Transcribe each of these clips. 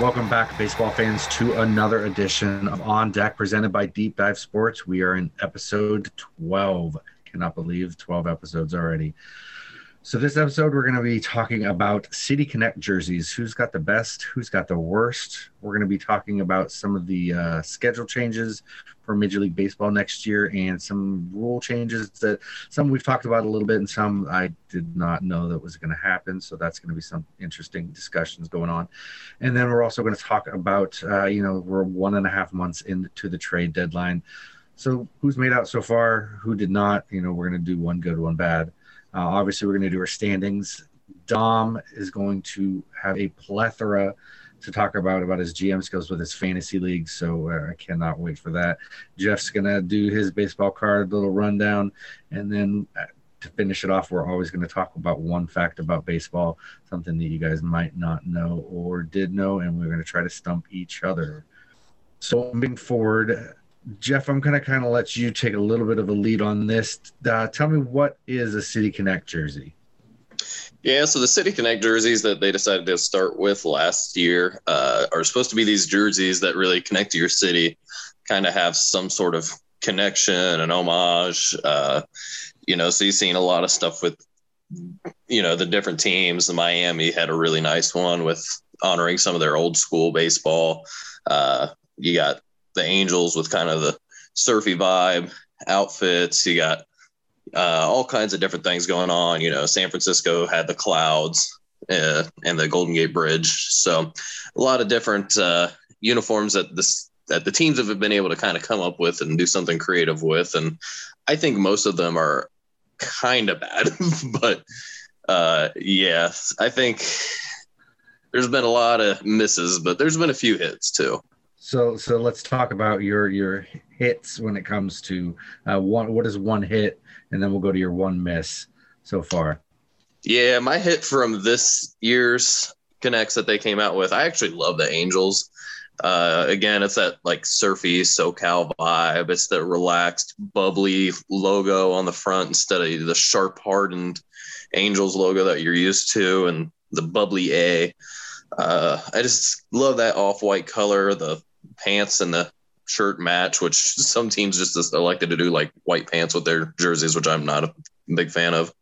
welcome back, baseball fans, to another edition of On Deck presented by Deep Dive Sports. We are in episode 12. Cannot believe 12 episodes already. So, this episode, we're going to be talking about City Connect jerseys. Who's got the best? Who's got the worst? We're going to be talking about some of the uh, schedule changes for Major League Baseball next year and some rule changes that some we've talked about a little bit and some I did not know that was going to happen. So, that's going to be some interesting discussions going on. And then we're also going to talk about, uh, you know, we're one and a half months into the trade deadline. So, who's made out so far? Who did not? You know, we're going to do one good, one bad. Uh, obviously, we're going to do our standings. Dom is going to have a plethora to talk about about his GM skills with his fantasy league. So uh, I cannot wait for that. Jeff's going to do his baseball card little rundown, and then uh, to finish it off, we're always going to talk about one fact about baseball, something that you guys might not know or did know, and we're going to try to stump each other. So moving forward, Jeff, I'm going to kind of let you take a little bit of a lead on this. Uh, tell me what is a City Connect jersey? Yeah, so the City Connect jerseys that they decided to start with last year uh, are supposed to be these jerseys that really connect to your city, kind of have some sort of connection and homage. Uh, you know, so you've seen a lot of stuff with, you know, the different teams. The Miami had a really nice one with honoring some of their old school baseball. Uh, you got the Angels with kind of the surfy vibe outfits. You got uh, all kinds of different things going on. You know, San Francisco had the clouds uh, and the Golden Gate Bridge. So a lot of different uh, uniforms that this that the teams have been able to kind of come up with and do something creative with. And I think most of them are kind of bad, but uh, yeah, I think there's been a lot of misses, but there's been a few hits too. So so let's talk about your your hits when it comes to uh, one. What is one hit, and then we'll go to your one miss so far. Yeah, my hit from this year's connects that they came out with. I actually love the Angels. Uh, again, it's that like surfy SoCal vibe. It's the relaxed, bubbly logo on the front instead of the sharp, hardened Angels logo that you're used to, and the bubbly A. Uh, I just love that off-white color. The pants and the shirt match, which some teams just elected to do like white pants with their jerseys, which I'm not a big fan of.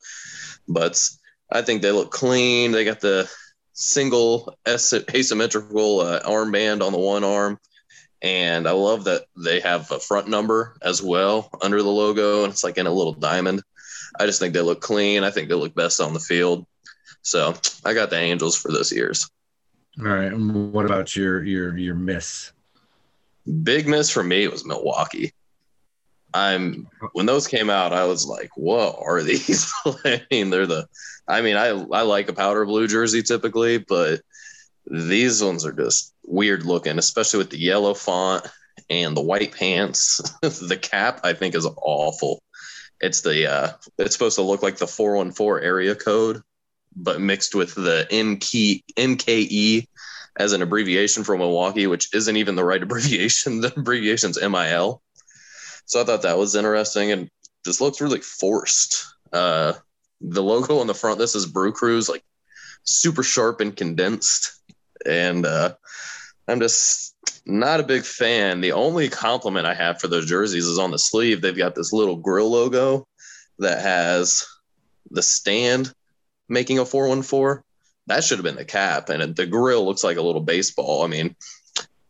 But I think they look clean. They got the single asymmetrical uh, armband on the one arm. And I love that they have a front number as well under the logo, and it's like in a little diamond. I just think they look clean. I think they look best on the field. So I got the Angels for this year's. All right. What about your your your miss? Big miss for me was Milwaukee. I'm when those came out, I was like, "What are these?" I mean, they're the. I mean, I I like a powder blue jersey typically, but these ones are just weird looking, especially with the yellow font and the white pants. the cap, I think, is awful. It's the uh, it's supposed to look like the 414 area code, but mixed with the MK, MKE as an abbreviation for Milwaukee, which isn't even the right abbreviation. The abbreviation's MIL. So I thought that was interesting and just looks really forced. Uh, the logo on the front, this is Brew Crew's, like super sharp and condensed. And uh, I'm just not a big fan. The only compliment I have for those jerseys is on the sleeve. They've got this little grill logo that has the stand making a 414 that should have been the cap, and the grill looks like a little baseball. I mean,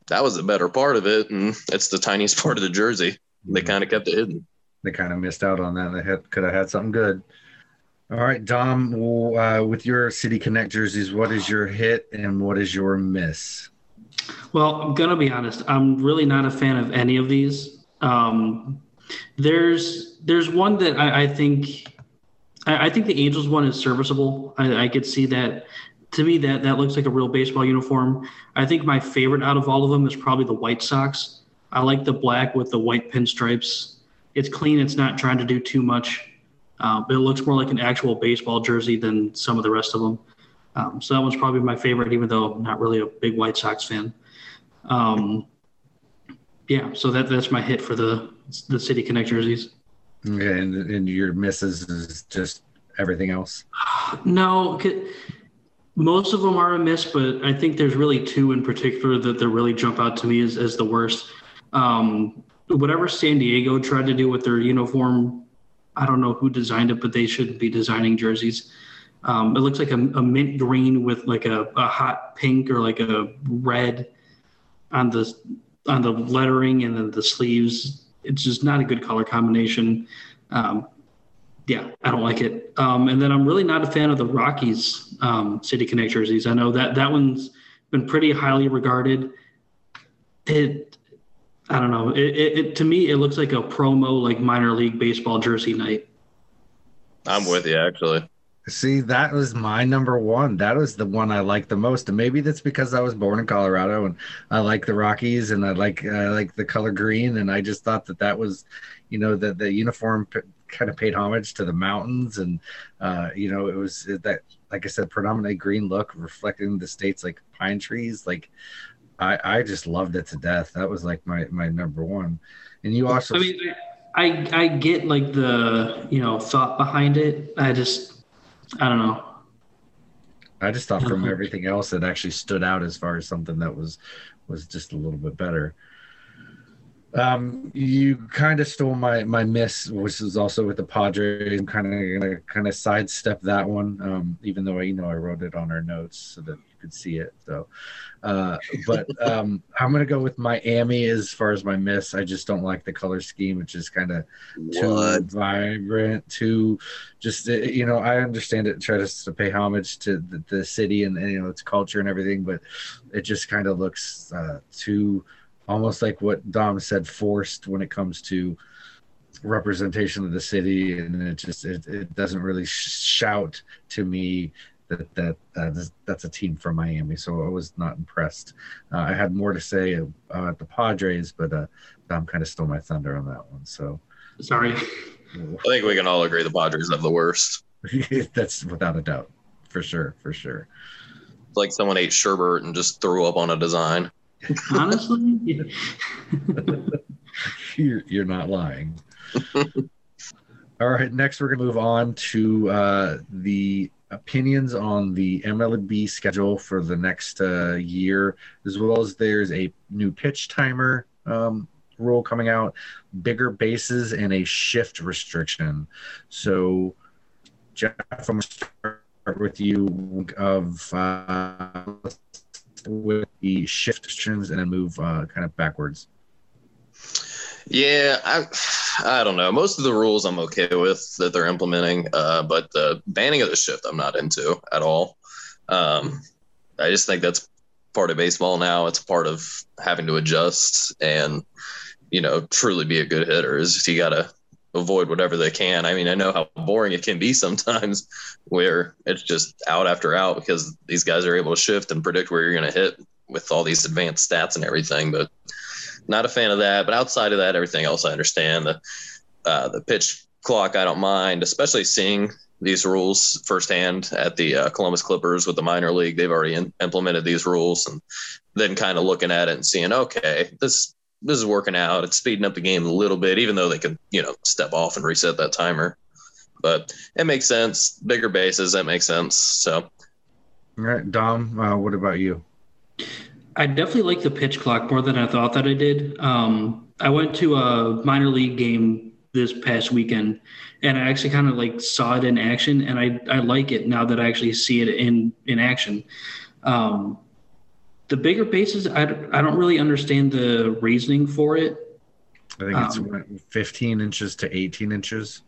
that was the better part of it, and it's the tiniest part of the jersey. They kind of kept it hidden. They kind of missed out on that. They had, could have had something good. All right, Dom, uh, with your City Connect jerseys, what is your hit and what is your miss? Well, I'm gonna be honest. I'm really not a fan of any of these. Um, there's there's one that I, I think I, I, think the Angels one is serviceable. I, I could see that to me that that looks like a real baseball uniform. I think my favorite out of all of them is probably the White Sox. I like the black with the white pinstripes. It's clean. It's not trying to do too much, uh, but it looks more like an actual baseball jersey than some of the rest of them. Um, so that one's probably my favorite, even though I'm not really a big White Sox fan. Um, yeah, so that that's my hit for the the City Connect jerseys. Okay, and, and your misses is just everything else. No, most of them are a miss, but I think there's really two in particular that, that really jump out to me as, as the worst. Um, whatever San Diego tried to do with their uniform, I don't know who designed it, but they shouldn't be designing jerseys. Um, it looks like a, a, mint green with like a, a hot pink or like a red on the on the lettering and then the sleeves. It's just not a good color combination. Um, yeah, I don't like it. Um, and then I'm really not a fan of the Rockies um, City Connect jerseys. I know that that one's been pretty highly regarded. It, I don't know. It, it, it, to me, it looks like a promo, like minor league baseball jersey night. I'm with you, actually. See, that was my number one. That was the one I liked the most, and maybe that's because I was born in Colorado and I like the Rockies and I like I like the color green, and I just thought that that was, you know, that the uniform p- kind of paid homage to the mountains, and uh, you know, it was that, like I said, predominantly green look reflecting the state's like pine trees. Like, I I just loved it to death. That was like my my number one, and you also. I mean, I I get like the you know thought behind it. I just I don't know. I just thought from everything else it actually stood out as far as something that was was just a little bit better. Um, you kind of stole my my miss, which is also with the Padres. I'm kind of gonna kind of sidestep that one, um, even though I, you know I wrote it on our notes so that you could see it. So, uh, but um, I'm gonna go with Miami as far as my miss. I just don't like the color scheme. which is kind of too vibrant, too just uh, you know. I understand it tries to pay homage to the, the city and, and, you know its culture and everything, but it just kind of looks uh, too almost like what Dom said, forced when it comes to representation of the city, and it just it, it doesn't really shout to me that that uh, that's a team from Miami. So I was not impressed. Uh, I had more to say uh, at the Padres, but uh, Dom kind of stole my thunder on that one. So sorry. I think we can all agree the Padres have the worst. that's without a doubt, for sure, for sure. It's like someone ate sherbet and just threw up on a design. Honestly, you're, you're not lying. All right, next we're going to move on to uh, the opinions on the MLB schedule for the next uh, year, as well as there's a new pitch timer um, rule coming out, bigger bases, and a shift restriction. So, Jeff, I'm going to start with you of uh, with the shift restrictions and then move uh, kind of backwards? Yeah, I I don't know. Most of the rules I'm okay with that they're implementing, uh, but the banning of the shift I'm not into at all. Um, I just think that's part of baseball now. It's part of having to adjust and you know truly be a good hitter. Is you got to avoid whatever they can. I mean, I know how boring it can be sometimes where it's just out after out because these guys are able to shift and predict where you're going to hit with all these advanced stats and everything. But not a fan of that. But outside of that, everything else I understand. The uh, the pitch clock I don't mind, especially seeing these rules firsthand at the uh, Columbus Clippers with the minor league. They've already in, implemented these rules, and then kind of looking at it and seeing, okay, this this is working out. It's speeding up the game a little bit, even though they can, you know, step off and reset that timer. But it makes sense. Bigger bases, that makes sense. So, all right, Dom, uh, what about you? I definitely like the pitch clock more than I thought that I did. Um, I went to a minor league game this past weekend, and I actually kind of like saw it in action, and I I like it now that I actually see it in in action. Um, the bigger bases, I, I don't really understand the reasoning for it. I think it's um, 15 inches to 18 inches.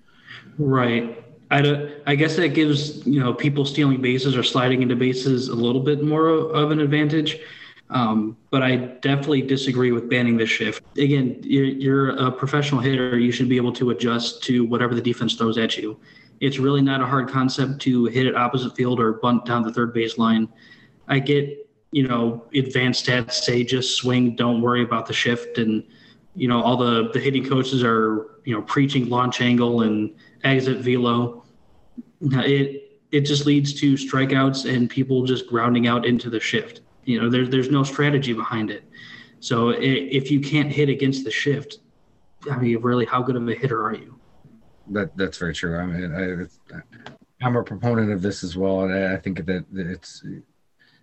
Right. I, I guess that gives you know people stealing bases or sliding into bases a little bit more of an advantage. Um, but I definitely disagree with banning the shift. Again, you're, you're, a professional hitter. You should be able to adjust to whatever the defense throws at you. It's really not a hard concept to hit it opposite field or bunt down the third base line. I get you know, advanced stats say just swing, don't worry about the shift. And, you know, all the, the hitting coaches are, you know, preaching launch angle and exit velo. It, it just leads to strikeouts and people just grounding out into the shift. You know, there's, there's no strategy behind it. So if you can't hit against the shift, I mean, really, how good of a hitter are you? That that's very true. I mean, I, I'm a proponent of this as well, and I think that it's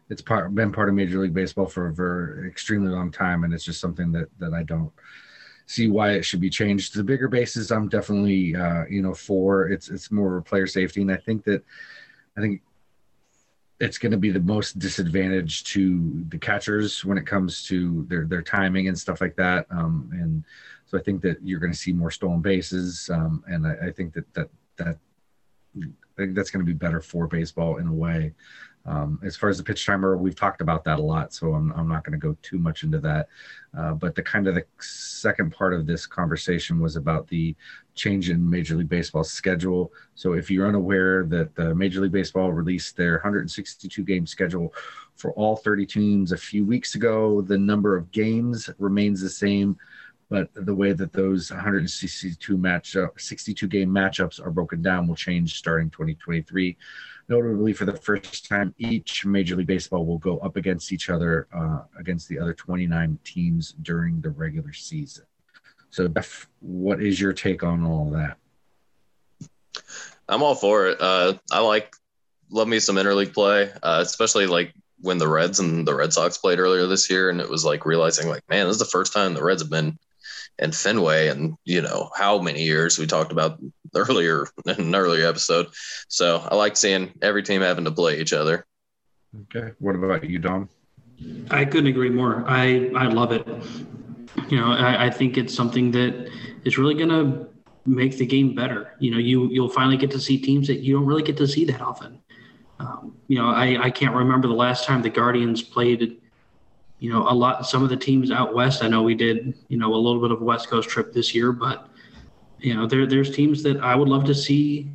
it's part been part of Major League Baseball for a very extremely long time, and it's just something that that I don't see why it should be changed. The bigger bases, I'm definitely uh, you know for. It's it's more of a player safety, and I think that I think it's going to be the most disadvantage to the catchers when it comes to their their timing and stuff like that. Um, and so I think that you're going to see more stolen bases, um, and I, I think that that that I think that's going to be better for baseball in a way. Um, as far as the pitch timer, we've talked about that a lot, so I'm, I'm not going to go too much into that. Uh, but the kind of the second part of this conversation was about the change in Major League Baseball schedule. So if you're unaware that the Major League Baseball released their 162 game schedule for all 30 teams a few weeks ago, the number of games remains the same but the way that those 162 match 62 game matchups are broken down will change starting 2023 notably for the first time each major league baseball will go up against each other uh, against the other 29 teams during the regular season. So Jeff, what is your take on all that? I'm all for it. Uh, i like love me some interleague play uh, especially like when the Reds and the Red Sox played earlier this year, and it was like realizing, like, man, this is the first time the Reds have been and Fenway and you know how many years we talked about earlier in an earlier episode. So I like seeing every team having to play each other. Okay. What about you, Dom? I couldn't agree more. I, I love it. You know, I, I think it's something that is really going to make the game better. You know, you you'll finally get to see teams that you don't really get to see that often. Um, you know, I, I can't remember the last time the Guardians played you know, a lot, some of the teams out west, I know we did, you know, a little bit of a West Coast trip this year, but, you know, there, there's teams that I would love to see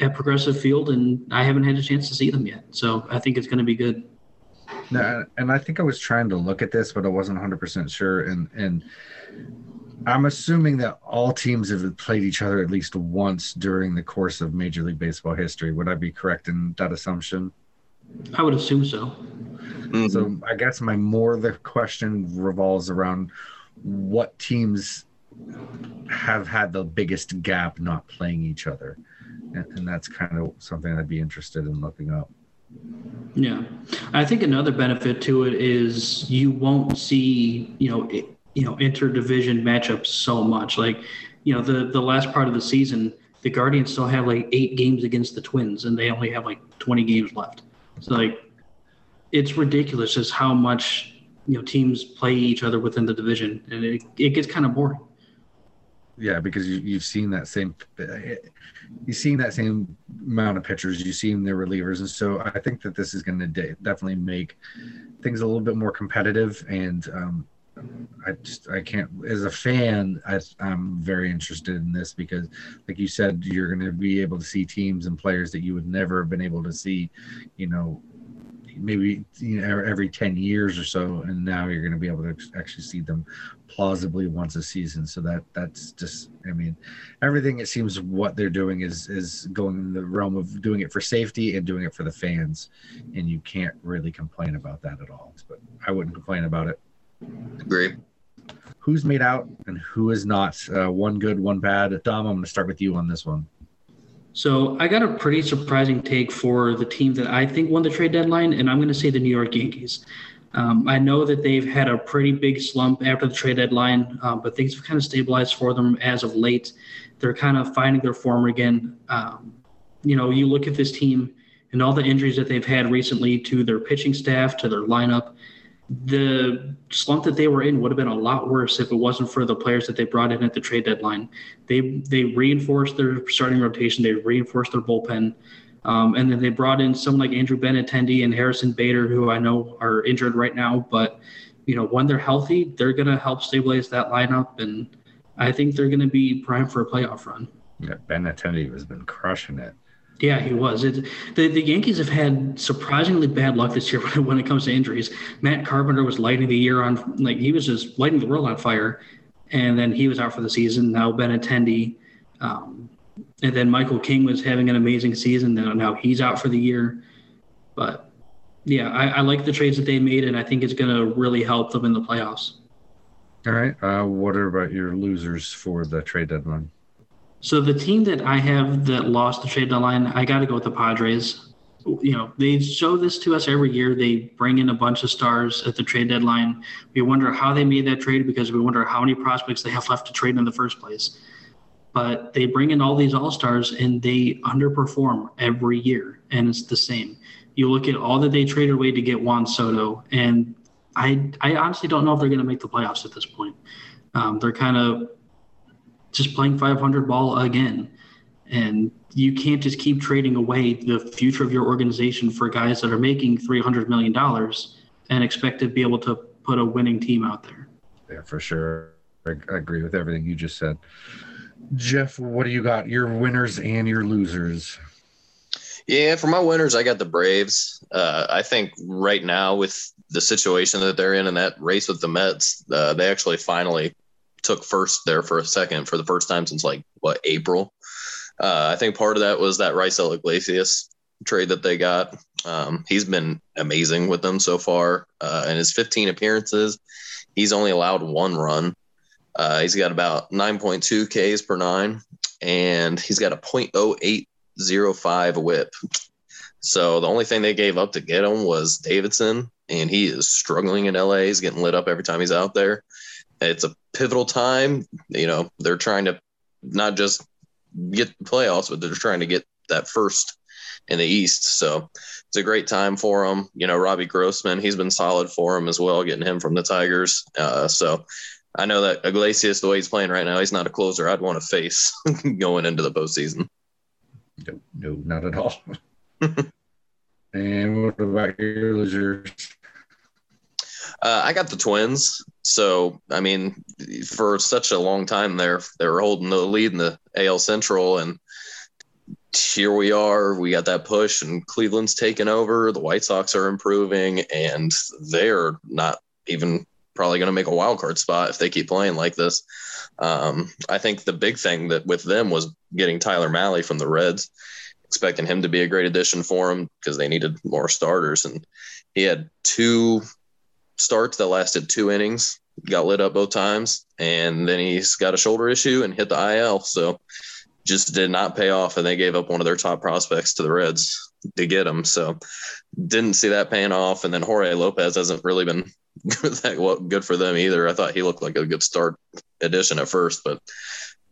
at Progressive Field, and I haven't had a chance to see them yet. So I think it's going to be good. No, and I think I was trying to look at this, but I wasn't 100% sure. And, and, I'm assuming that all teams have played each other at least once during the course of Major League Baseball history. Would I be correct in that assumption? I would assume so. Mm-hmm. So I guess my more the question revolves around what teams have had the biggest gap not playing each other, and, and that's kind of something I'd be interested in looking up. Yeah, I think another benefit to it is you won't see you know it, you know interdivision matchups so much. Like you know the the last part of the season, the Guardians still have like eight games against the Twins, and they only have like twenty games left. So like it's ridiculous just how much you know teams play each other within the division, and it, it gets kind of boring. Yeah, because you, you've seen that same you've seen that same amount of pitchers, you've seen their relievers, and so I think that this is going to de- definitely make things a little bit more competitive. And um, I just I can't as a fan, I, I'm very interested in this because, like you said, you're going to be able to see teams and players that you would never have been able to see, you know, maybe you know every 10 years or so and now you're going to be able to actually see them plausibly once a season. So that that's just i mean everything it seems what they're doing is is going in the realm of doing it for safety and doing it for the fans and you can't really complain about that at all. But i wouldn't complain about it agree who's made out and who is not uh, one good one bad dom i'm going to start with you on this one so I got a pretty surprising take for the team that I think won the trade deadline, and I'm going to say the New York Yankees. Um, I know that they've had a pretty big slump after the trade deadline, uh, but things have kind of stabilized for them as of late. They're kind of finding their form again. Um, you know, you look at this team and all the injuries that they've had recently to their pitching staff, to their lineup the slump that they were in would have been a lot worse if it wasn't for the players that they brought in at the trade deadline. They they reinforced their starting rotation, they reinforced their bullpen, um, and then they brought in someone like Andrew Benintendi and Harrison Bader, who I know are injured right now, but you know when they're healthy, they're going to help stabilize that lineup, and I think they're going to be prime for a playoff run. Yeah, Benintendi has been crushing it. Yeah, he was. It, the the Yankees have had surprisingly bad luck this year when it comes to injuries. Matt Carpenter was lighting the year on like he was just lighting the world on fire, and then he was out for the season. Now Benintendi, um, and then Michael King was having an amazing season. Now now he's out for the year, but yeah, I, I like the trades that they made, and I think it's going to really help them in the playoffs. All right. Uh, what about your losers for the trade deadline? So the team that I have that lost the trade deadline, I got to go with the Padres. You know, they show this to us every year. They bring in a bunch of stars at the trade deadline. We wonder how they made that trade because we wonder how many prospects they have left to trade in the first place. But they bring in all these all stars and they underperform every year, and it's the same. You look at all that they traded away to get Juan Soto, and I I honestly don't know if they're going to make the playoffs at this point. Um, they're kind of just playing 500 ball again. And you can't just keep trading away the future of your organization for guys that are making $300 million and expect to be able to put a winning team out there. Yeah, for sure. I, I agree with everything you just said. Jeff, what do you got? Your winners and your losers. Yeah, for my winners, I got the Braves. Uh, I think right now, with the situation that they're in and that race with the Mets, uh, they actually finally took first there for a second for the first time since like what April. Uh, I think part of that was that Raisel Iglesias trade that they got. Um, he's been amazing with them so far. Uh, in his 15 appearances, he's only allowed one run. Uh, he's got about 9.2 Ks per nine, and he's got a 0.0805 whip. So the only thing they gave up to get him was Davidson, and he is struggling in LA. He's getting lit up every time he's out there. It's a pivotal time. You know, they're trying to not just get the playoffs, but they're trying to get that first in the East. So it's a great time for them. You know, Robbie Grossman, he's been solid for them as well, getting him from the Tigers. Uh, so I know that Iglesias, the way he's playing right now, he's not a closer I'd want to face going into the postseason. No, no not at all. and what about your losers? Uh, I got the Twins. So, I mean, for such a long time there, they were holding the lead in the AL Central, and here we are. We got that push, and Cleveland's taken over. The White Sox are improving, and they're not even probably going to make a wild card spot if they keep playing like this. Um, I think the big thing that with them was getting Tyler Mahle from the Reds, expecting him to be a great addition for them because they needed more starters, and he had two starts that lasted two innings, got lit up both times, and then he's got a shoulder issue and hit the IL. So just did not pay off, and they gave up one of their top prospects to the Reds to get him. So didn't see that paying off. And then Jorge Lopez hasn't really been that good for them either. I thought he looked like a good start addition at first, but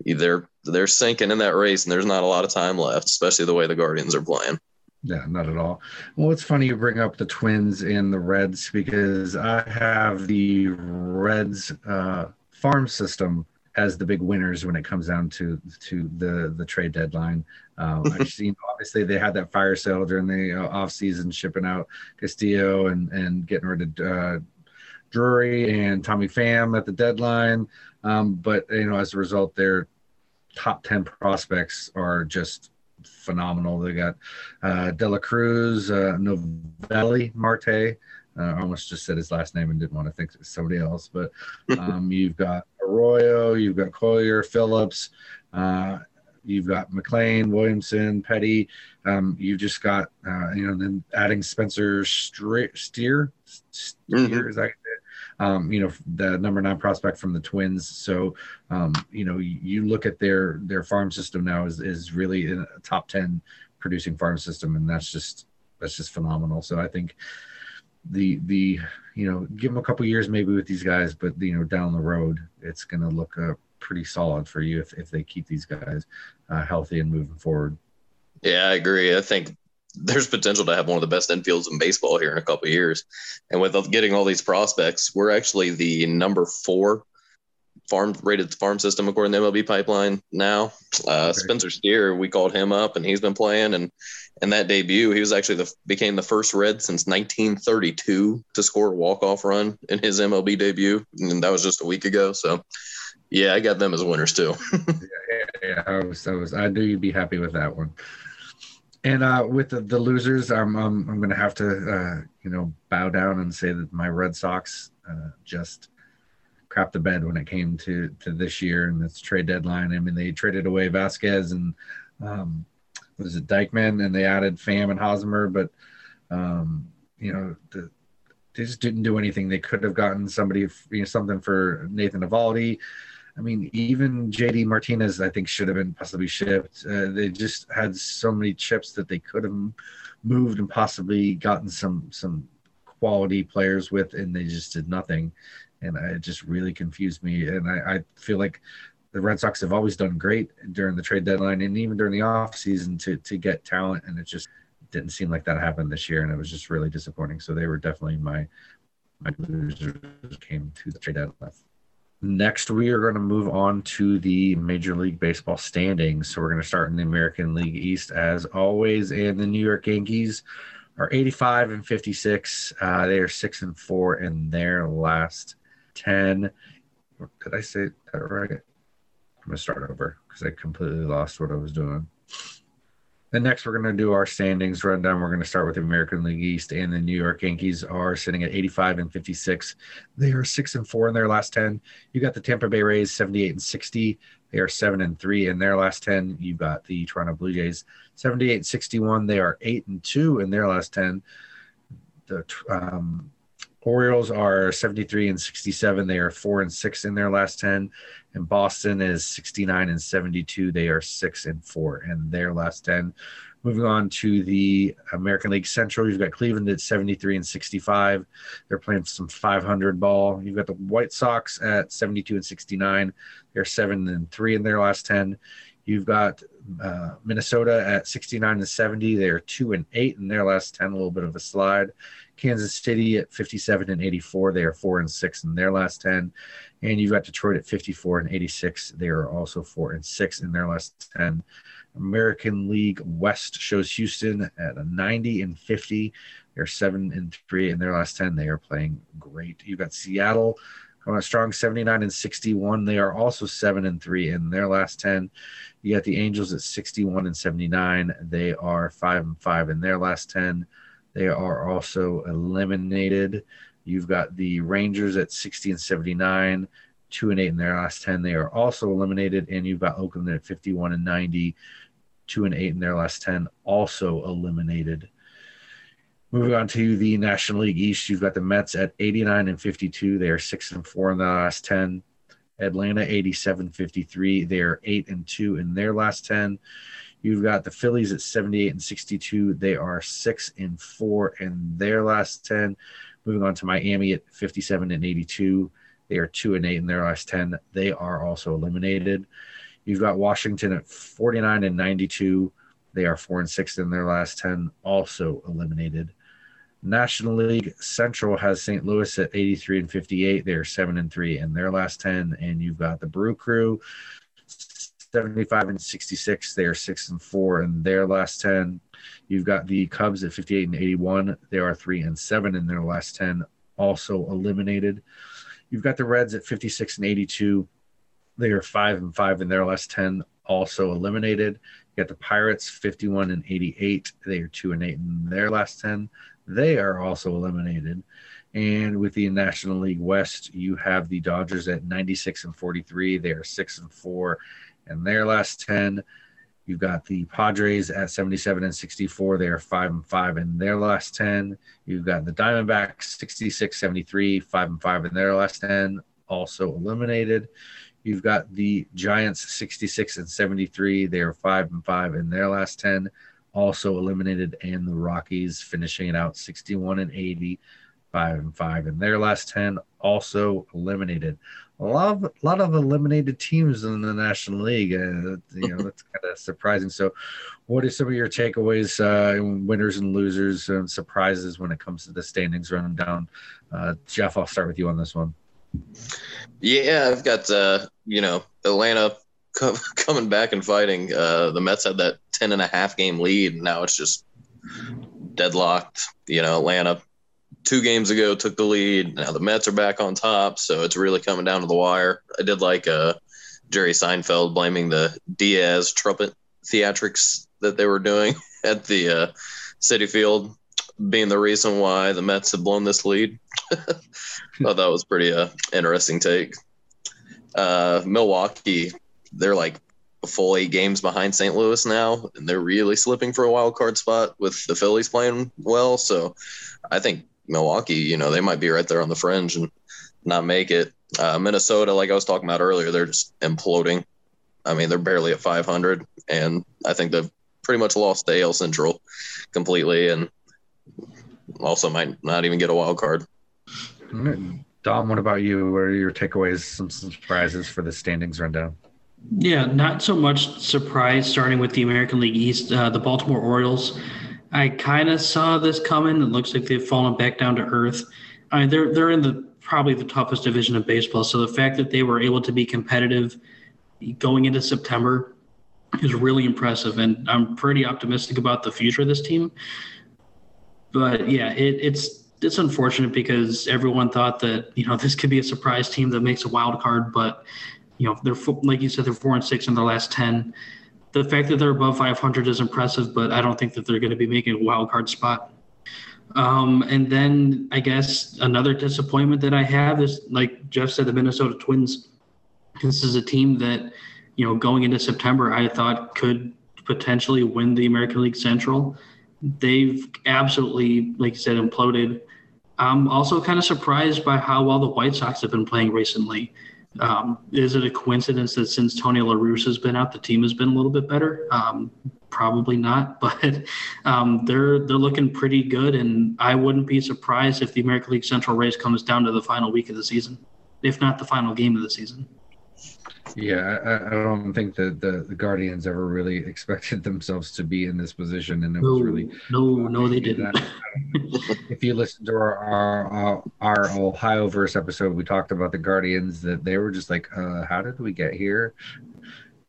they're they're sinking in that race, and there's not a lot of time left, especially the way the Guardians are playing. Yeah, not at all. Well, it's funny you bring up the Twins and the Reds because I have the Reds uh, farm system as the big winners when it comes down to to the the trade deadline. Um, I've seen obviously they had that fire sale during the uh, off season, shipping out Castillo and and getting rid of uh, Drury and Tommy Pham at the deadline. Um, but you know, as a result, their top ten prospects are just phenomenal. They got uh, Dela Cruz, uh, Noelvi Marte. Uh, I almost just said his last name and didn't want to think somebody else. But um, you've got Arroyo, you've got Collier, Phillips, uh, you've got McLain, Williamson, Petty. Um, you've just got, uh, you know, then adding Spencer Steer. Steer, mm-hmm. is that um, you know, the number nine prospect from the Twins. So, um, you know, you, look at their their farm system now is is really a top ten producing farm system, and that's just that's just phenomenal. So I think the the you know give them a couple years maybe with these guys, but you know down the road it's going to look uh, pretty solid for you if if they keep these guys uh, healthy and moving forward. Yeah, I agree. I think there's potential to have one of the best infields in baseball here in a couple years. And with getting all these prospects, we're actually the number four farm rated farm system according to MLB pipeline now. Uh, okay. Spencer Steer, we called him up and he's been playing and in that debut, he was actually the became the first Red since 1932 to score a walk off run in his MLB debut, and that was just a week ago. So, yeah, I got them as winners too. yeah, yeah, yeah, I was, I was, I knew you'd be happy with that one. And uh, with the, the losers, I'm I'm, I'm going to have to uh, you know bow down and say that my Red Sox uh, just crap the bed when it came to to this year and this trade deadline. I mean, they traded away Vázquez and um, was it Diekman, and they added Pham and Hosmer, but um, you know the, they just didn't do anything. They could have gotten somebody, you know, something for Nathan Eovaldi. I mean, even JD Martinez, I think, should have been possibly shipped. Uh, they just had so many chips that they could have moved and possibly gotten some some quality players with, and they just did nothing. And it just really confused me. And I, I feel like the Red Sox have always done great during the trade deadline and even during the off season to to get talent, and it just didn't seem like that happened this year, and it was just really disappointing. So they were definitely my my losers came to the trade deadline. Next, we are going to move on to the Major League Baseball standings. So we're going to start in the American League East as always, and the New York Yankees are 85 and 56. Uh, they are six and four in their last 10. Did I say that right? I'm going to start over because I completely lost what I was doing. And next, we're going to do our standings rundown. We're going to start with the American League East, and the New York Yankees are sitting at 85 and 56. They are six and four in their last 10. You got the Tampa Bay Rays 78 and 60. They are seven and three in their last 10. You've got the Toronto Blue Jays 78 and 61. They are eight and two in their last 10. The um, Orioles are 73 and 67. They are four and six in their last 10. And Boston is 69 and 72. They are six and four in their last 10. Moving on to the American League Central, you've got Cleveland at 73 and 65. They're playing some 500 ball. You've got the White Sox at 72 and 69. They're seven and three in their last 10. You've got uh, Minnesota at 69 and 70. They are two and eight in their last 10, a little bit of a slide. Kansas City at 57 and 84. They are four and six in their last 10. And you've got Detroit at 54 and 86. They are also four and six in their last 10. American League West shows Houston at a 90 and 50. They're seven and three in their last 10. They are playing great. You've got Seattle on a strong 79 and 61. They are also seven and three in their last 10. You got the Angels at 61 and 79. They are five and five in their last 10. They are also eliminated. You've got the Rangers at 60 and 79, two and eight in their last 10. They are also eliminated. And you've got Oakland at 51 and 90, two and eight in their last 10, also eliminated. Moving on to the National League East, you've got the Mets at 89 and 52. They are six and four in the last 10. Atlanta 87 53. They are eight and two in their last 10. You've got the Phillies at 78 and 62. They are six and four in their last 10. Moving on to Miami at 57 and 82. They are two and eight in their last 10. They are also eliminated. You've got Washington at 49 and 92. They are four and six in their last 10, also eliminated. National League Central has St. Louis at 83 and 58. They are seven and three in their last 10. And you've got the Brew Crew 75 and 66. They are six and four in their last 10. You've got the Cubs at 58 and 81. They are three and seven in their last 10, also eliminated. You've got the Reds at 56 and 82. They are five and five in their last 10, also eliminated. You got the Pirates 51 and 88. They are two and eight in their last 10. They are also eliminated. And with the National League West, you have the Dodgers at 96 and 43. They are six and four in their last 10. You've got the Padres at 77 and 64. They are 5 and 5 in their last 10. You've got the Diamondbacks 66 73, 5 and 5 in their last 10, also eliminated. You've got the Giants 66 and 73. They are 5 and 5 in their last 10, also eliminated. And the Rockies finishing it out 61 and 80, 5 and 5 in their last 10, also eliminated a lot of a lot of eliminated teams in the National League. Uh, you know, that's kind of surprising. So, what are some of your takeaways, uh, winners and losers, and surprises when it comes to the standings rundown? Uh, Jeff, I'll start with you on this one. Yeah, I've got uh, you know Atlanta co- coming back and fighting. Uh, the Mets had that 10 and a half game lead. And now it's just deadlocked. You know, Atlanta two games ago took the lead. Now the Mets are back on top, so it's really coming down to the wire. I did like uh, Jerry Seinfeld blaming the Diaz trumpet theatrics that they were doing at the uh, Citi Field being the reason why the Mets have blown this lead. Thought that was pretty uh, interesting take. Uh, Milwaukee, they're like a full eight games behind St. Louis now, and they're really slipping for a wild card spot with the Phillies playing well. So I think Milwaukee, you know, they might be right there on the fringe and not make it. Uh, Minnesota, like I was talking about earlier, they're just imploding. I mean, they're barely at 500, and I think they've pretty much lost the AL Central completely, and also might not even get a wild card. Dom, what about you? What are your takeaways? Some surprises for the standings rundown? Yeah, not so much surprise starting with the American League East. Uh, the Baltimore Orioles, I kind of saw this coming. It looks like they've fallen back down to earth. I mean, they're they're in the probably the toughest division of baseball. So the fact that they were able to be competitive going into September is really impressive, and I'm pretty optimistic about the future of this team. But yeah, it, it's it's unfortunate because everyone thought that you know this could be a surprise team that makes a wild card, but you know they're like you said they're four and six in their last ten. The fact that they're above 500 is impressive, but I don't think that they're going to be making a wild card spot. Um, and then I guess another disappointment that I have is like Jeff said, the Minnesota Twins. This is a team that you know going into September I thought could potentially win the American League Central. They've absolutely, like you said, imploded. I'm also kind of surprised by how well the White Sox have been playing recently. Um, is it a coincidence that since Tony La Russa has been out, the team has been a little bit better? Um, probably not, but um, they're they're looking pretty good, and I wouldn't be surprised if the American League Central race comes down to the final week of the season, if not the final game of the season. Yeah, I, I, don't think that the, the Guardians ever really expected themselves to be in this position, and it no, was really no, no, they didn't. if you listen to our, our our Ohio verse episode, we talked about the Guardians that they were just like, uh, "How did we get here?"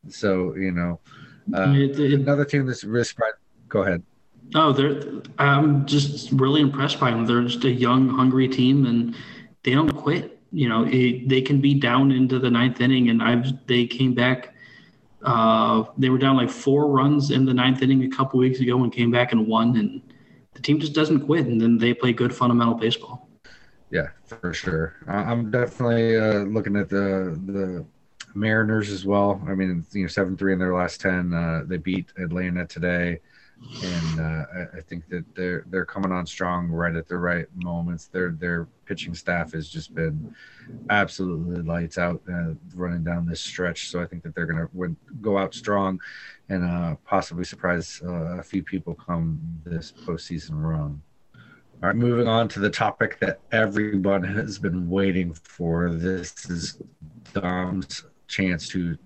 So you know, uh, it, it, another team that's risk. Go ahead. Oh, they're. I'm just really impressed by them. They're just a young, hungry team, and they don't quit you know, it, they can be down into the ninth inning, and I've they came back. Uh, they were down like four runs in the ninth inning a couple weeks ago and came back and won. And the team just doesn't quit, and then they play good fundamental baseball. Yeah, for sure. I'm definitely uh, looking at the the Mariners as well. I mean, you know, seven three in their last ten. Uh, they beat Atlanta today and uh, I, I, think that they're they're coming on strong right at the right moments. Their their pitching staff has just been absolutely lights out uh, running down this stretch. So I think that they're going to go out strong and uh, possibly surprise uh, a few people come this postseason run. All right, moving on to the topic that everyone has been waiting for. This is Dom's chance to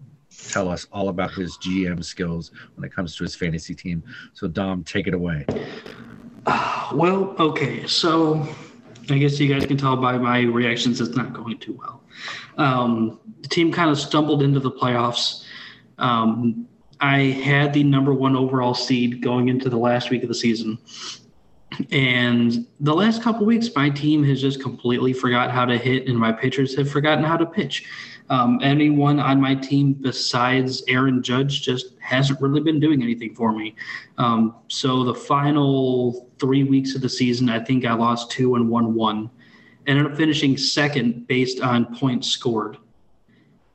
tell us all about his GM skills when it comes to his fantasy team. So, Dom, take it away. well, okay. So, I guess you guys can tell by my reactions it's not going too well. Um, the team kind of stumbled into the playoffs. Um, I had the number one overall seed going into the last week of the season. And the last couple weeks, my team has just completely forgot how to hit, and my pitchers have forgotten how to pitch. Um, anyone on my team besides Aaron Judge just hasn't really been doing anything for me. Um, so the final three weeks of the season, I think I lost two and one one. Ended up finishing second based on points scored.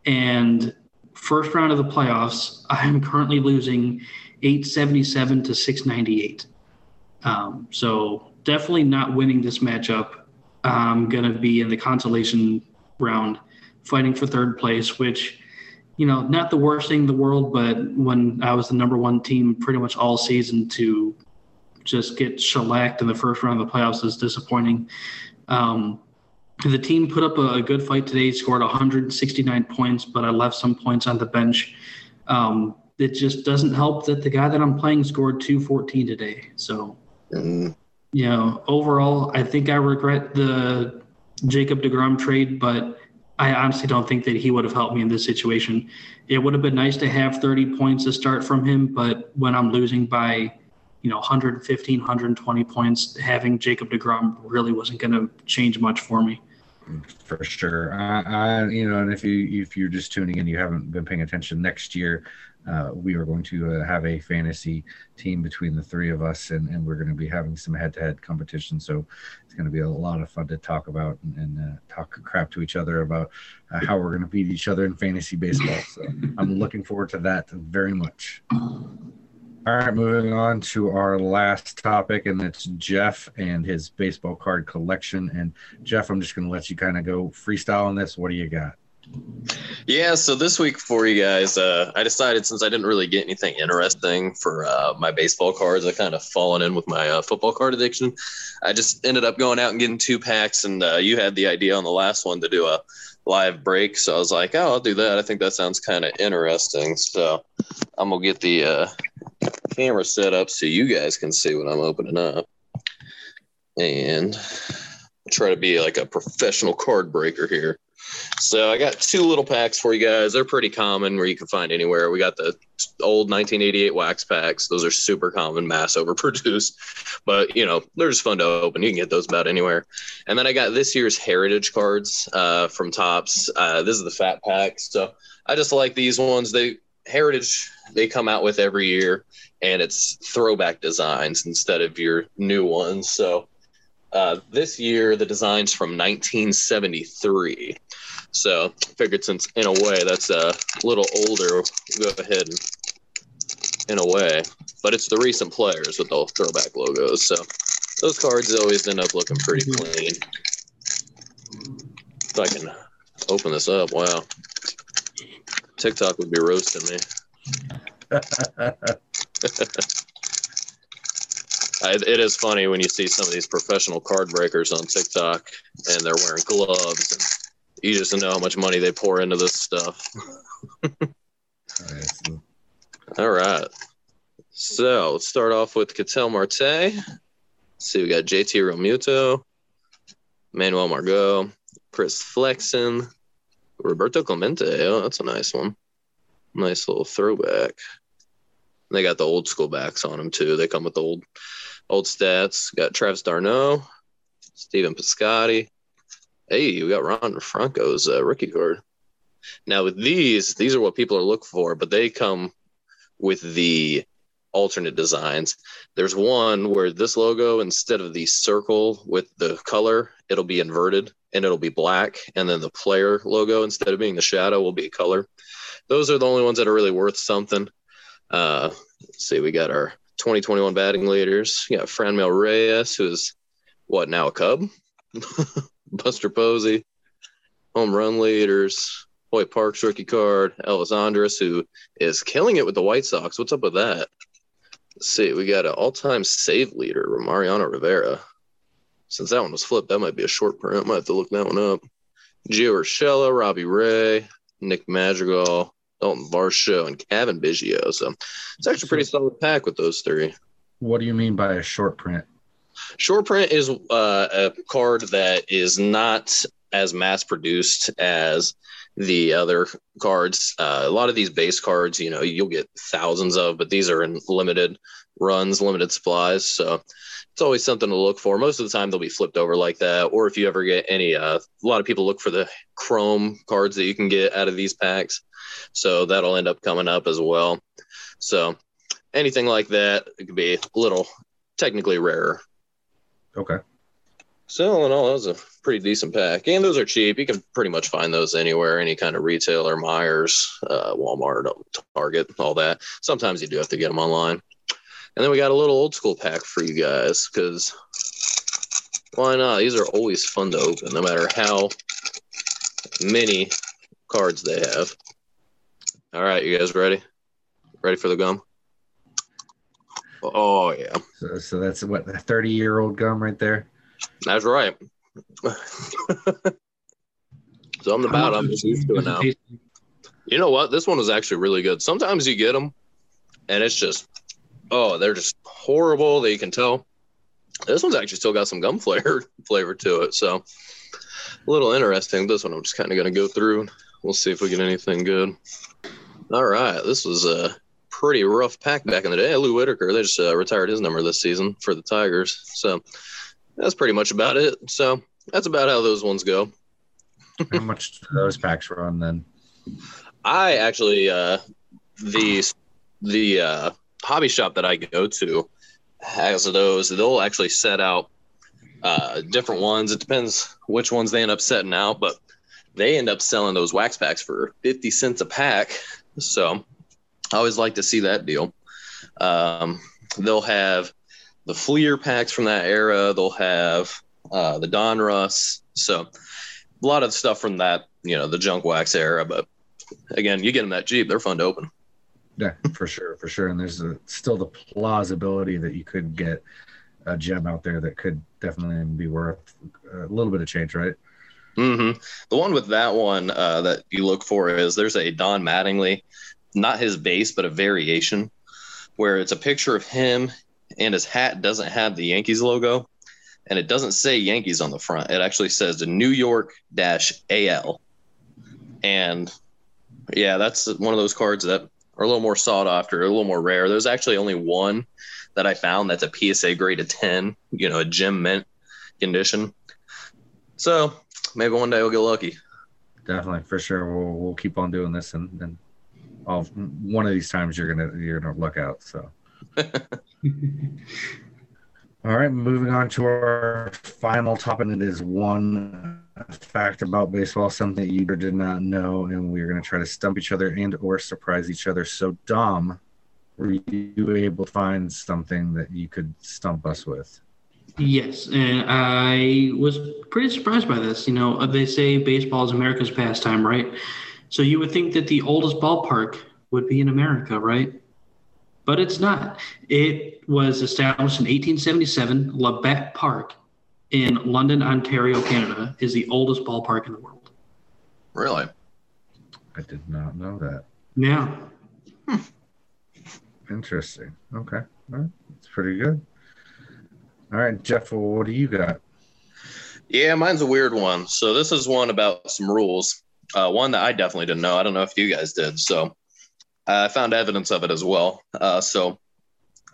And first round of the playoffs, I am currently losing 877 to 698. Um, so definitely not winning this matchup. I'm going to be in the consolation round fighting for third place, which, you know, not the worst thing in the world, but when I was the number one team pretty much all season to just get shellacked in the first round of the playoffs is disappointing. Um, the team put up a, good fight today, scored 169 points, but I left some points on the bench. Um, it just doesn't help that the guy that I'm playing scored 214 today. So, mm. you know, overall, I think I regret the Jacob DeGrom trade, but I honestly don't think that he would have helped me in this situation. It would have been nice to have 30 points to start from him, but when I'm losing by, you know, 115, 120 points, having Jacob DeGrom really wasn't going to change much for me. For sure, I, I, you know, and if you if you're just tuning in, you haven't been paying attention. Next year, uh, we are going to uh, have a fantasy team between the three of us, and, and we're going to be having some head-to-head competition. So it's going to be a lot of fun to talk about and, and uh, talk crap to each other about uh, how we're going to beat each other in fantasy baseball. So I'm looking forward to that very much. All right, moving on to our last topic, and it's Jeff and his baseball card collection. And Jeff, I'm just going to let you kind of go freestyle on this. What do you got? Yeah, so this week for you guys, uh, I decided since I didn't really get anything interesting for uh, my baseball cards, I kind of fallen in with my uh, football card addiction. I just ended up going out and getting two packs, and uh, you had the idea on the last one to do a live break, so I was like, oh, I'll do that. I think that sounds kind of interesting. So I'm gonna get the uh, camera set up so you guys can see what I'm opening up, and try to be like a professional card breaker here. So I got two little packs for you guys. They're pretty common where you can find anywhere. We got the old 1988 wax packs. Those are super common, mass overproduced, but you know they're just fun to open. You can get those about anywhere. And then I got this year's heritage cards uh, from Topps. Uh, this is the fat pack. So I just like these ones. They heritage they come out with every year, and it's throwback designs instead of your new ones. So. Uh, this year, the design's from 1973. So figured since in a way that's a little older, we'll go ahead and in a way, but it's the recent players with the throwback logos. So those cards always end up looking pretty mm-hmm. clean. If I can open this up, wow. TikTok would be roasting me. I, it is funny when you see some of these professional card breakers on TikTok and they're wearing gloves and you just know how much money they pour into this stuff. All right. So let's start off with Ketel Marte. Let's see, we got JT Realmuto, Manuel Margot, Chris Flexen, Roberto Clemente. Oh, that's a nice one. Nice little throwback. They got the old school backs on them too. They come with the old old stats. Got Travis d'Arnaud, Stephen Piscotty, Hey, we got Ron Franco's uh, rookie card. Now with these, these are what people are looking for, but they come with the alternate designs. There's one where this logo, instead of the circle with the color, it'll be inverted and it'll be black. And then the player logo, instead of being the shadow, will be a color. Those are the only ones that are really worth something. Uh, let's see, we got our 2021 batting leaders. We got Franmil Reyes, who's what now a Cub? Buster Posey, home run leaders, Hoyt Parks rookie card, Elvis Andrus, who is killing it with the White Sox. What's up with that? Let's see, we got an all-time save leader, Mariano Rivera. Since that one was flipped, that might be a short print. Might have to look that one up. Gio Urshela, Robbie Ray, Nick Madrigal, Dalton Varsho, and Cavan Biggio. So it's actually a pretty solid pack with those three. What do you mean by a short print? Short print is uh, a card that is not as mass produced as the other cards. Uh, a lot of these base cards, you know, you'll get thousands of, but these are in limited runs, limited supplies. So it's always something to look for. Most of the time, they'll be flipped over like that. Or if you ever get any, uh, a lot of people look for the chrome cards that you can get out of these packs. So that'll end up coming up as well. So anything like that, it could be a little technically rarer. Okay. So all in all, that was a pretty decent pack, and those are cheap. You can pretty much find those anywhere, any kind of retailer, Meijer, uh, Walmart, Target, all that. Sometimes you do have to get them online. And then we got a little old school pack for you guys because why not? These are always fun to open, no matter how many cards they have. All right, you guys ready? Ready for the gum? Oh yeah. So, so that's what a thirty year old gum right there. That's right. so I'm the about. I'm just used to it now. You know what? This one was actually really good. Sometimes you get them, and it's just, oh, they're just horrible. That you can tell. This one's actually still got some gum flavor flavor to it. So a little interesting. This one I'm just kind of going to go through. We'll see if we get anything good. All right, this was a pretty rough pack back in the day. Lou Whitaker, they just uh, retired his number this season for the Tigers. So that's pretty much about it. So that's about how those ones go. how much those packs run then? I actually uh, the the uh, hobby shop that I go to has those. They'll actually set out uh, different ones. It depends which ones they end up setting out, but they end up selling those wax packs for fifty cents a pack. So I always like to see that deal. Um, they'll have the Fleer packs from that era. They'll have uh, the Donruss. So a lot of stuff from that, you know, the junk wax era. But again, you get them that Jeep, they're fun to open. Yeah, for sure, for sure. And there's a, still the plausibility that you could get a gem out there that could definitely be worth a little bit of change, right? Mm-hmm. The one with that one uh, that you look for is there's a Don Mattingly, not his base, but a variation where it's a picture of him and his hat doesn't have the Yankees logo and it doesn't say Yankees on the front. It actually says the New York dash AL. And yeah, that's one of those cards that are a little more sought after, a little more rare. There's actually only one that I found that's a PSA grade of 10, you know, a gem mint condition. So maybe one day we'll get lucky. Definitely, for sure. We'll we'll keep on doing this, and and I'll, one of these times you're gonna you're gonna look out. So. All right, moving on to our final topic. It is one fact about baseball, something that you did not know, and we're going to try to stump each other and or surprise each other. So, Dom, were you able to find something that you could stump us with? Yes, and I was pretty surprised by this. You know, they say baseball is America's pastime, right? So you would think that the oldest ballpark would be in America, right? But it's not. It was established in 1877. Labatt Park in London, Ontario, Canada, is the oldest ballpark in the world. Really? I did not know that. Yeah. Hmm. Interesting. Okay. All right. That's pretty good. All right, Jeff, what do you got? Yeah, mine's a weird one. So this is one about some rules. Uh, one that I definitely didn't know. I don't know if you guys did. So I found evidence of it as well. Uh, so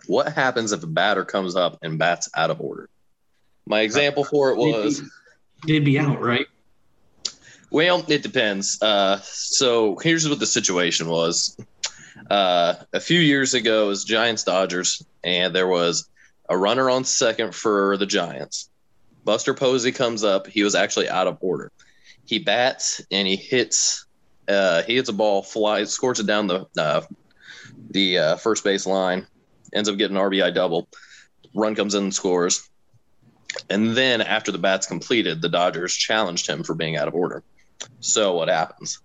what happens if a batter comes up and bats out of order? My example for it was they'd be out, right? Well, it depends. Uh, so here's what the situation was. Uh, a few years ago, it was Giants Dodgers, and there was a runner on second for the Giants. Buster Posey comes up. He was actually out of order. He bats and he hits. Uh, he hits a ball, flies, scores it down the uh, the uh, first base line, ends up getting an RBI double. Run comes in and scores. And then after the bat's completed, the Dodgers challenged him for being out of order. So what happens?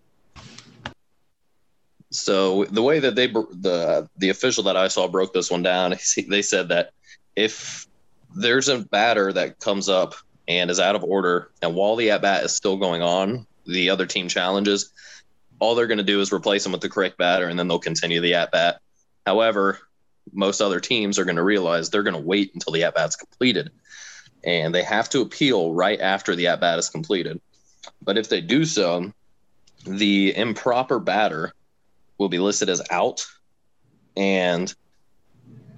So the way that they the the official that I saw broke this one down, they said that if there's a batter that comes up and is out of order, and while the at bat is still going on, the other team challenges, all they're going to do is replace him with the correct batter, and then they'll continue the at bat. However, most other teams are going to realize they're going to wait until the at bat's completed, and they have to appeal right after the at bat is completed. But if they do so, the improper batter will be listed as out, and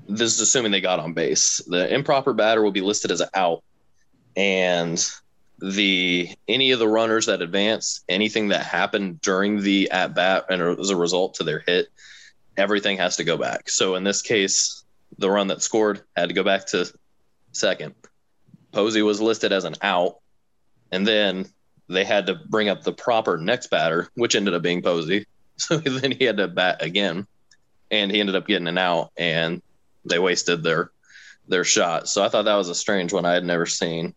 this is assuming they got on base. The improper batter will be listed as out, and the any of the runners that advance, anything that happened during the at bat and as a result to their hit, everything has to go back. So in this case, the run that scored had to go back to second. Posey was listed as an out, and then they had to bring up the proper next batter, which ended up being Posey. So then he had to bat again, and he ended up getting an out. And they wasted their their shot. So I thought that was a strange one I had never seen.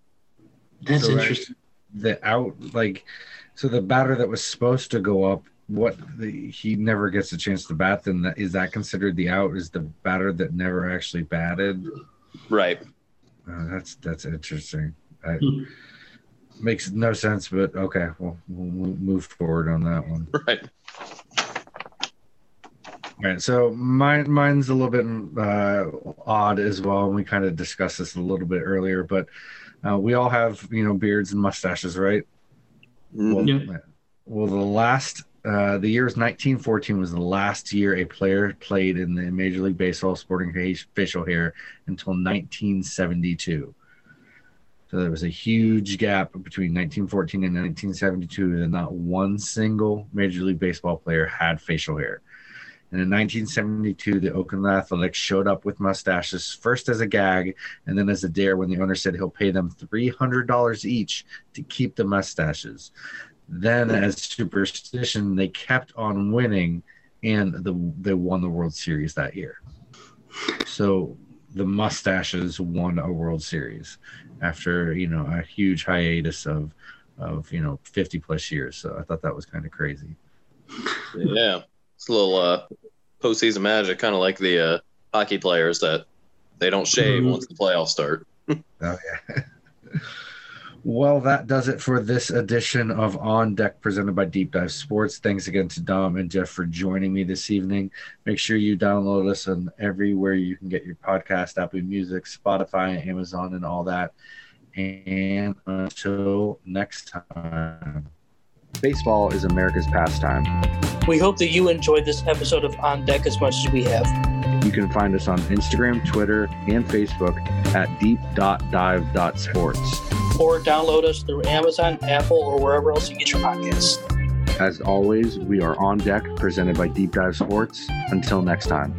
That's so interesting. The out like so the batter that was supposed to go up, what the, he never gets a chance to bat. Then that, is that considered the out? Is the batter that never actually batted? Right. Uh, that's that's interesting. I, hmm. Makes no sense, but okay, well, we'll move forward on that one. Right. Right. So mine mine's a little bit uh, odd as well. And we kind of discussed this a little bit earlier, but uh, we all have you know beards and mustaches, right? Mm-hmm. Well, yeah. well, the last uh, the year is 1914 was the last year a player played in the Major League Baseball sporting facial hair until 1972. So there was a huge gap between 1914 and 1972 that not one single Major League Baseball player had facial hair. And in 1972, the Oakland Athletics showed up with mustaches, first as a gag and then as a dare when the owner said he'll pay them $300 each to keep the mustaches. Then, as superstition, they kept on winning and the, they won the World Series that year. So the mustaches won a World Series after you know a huge hiatus of of you know 50 plus years. So I thought that was kind of crazy. Yeah, it's a little uh, postseason magic, kind of like the uh, hockey players that they don't shave Mhm. once the playoffs start. Oh yeah. well, that does it for this edition of On Deck presented by Deep Dive Sports. Thanks again to Dom and Jeff for joining me this evening. Make sure you download us on everywhere you can get your podcast, Apple Music, Spotify, Amazon, and all that. And until next time. Baseball is America's pastime. We hope that you enjoyed this episode of On Deck as much as we have. You can find us on Instagram, Twitter, and Facebook at deep.dive.sports. Or download us through Amazon, Apple, or wherever else you get your podcasts. As always, we are on deck, presented by Deep Dive Sports. Until next time.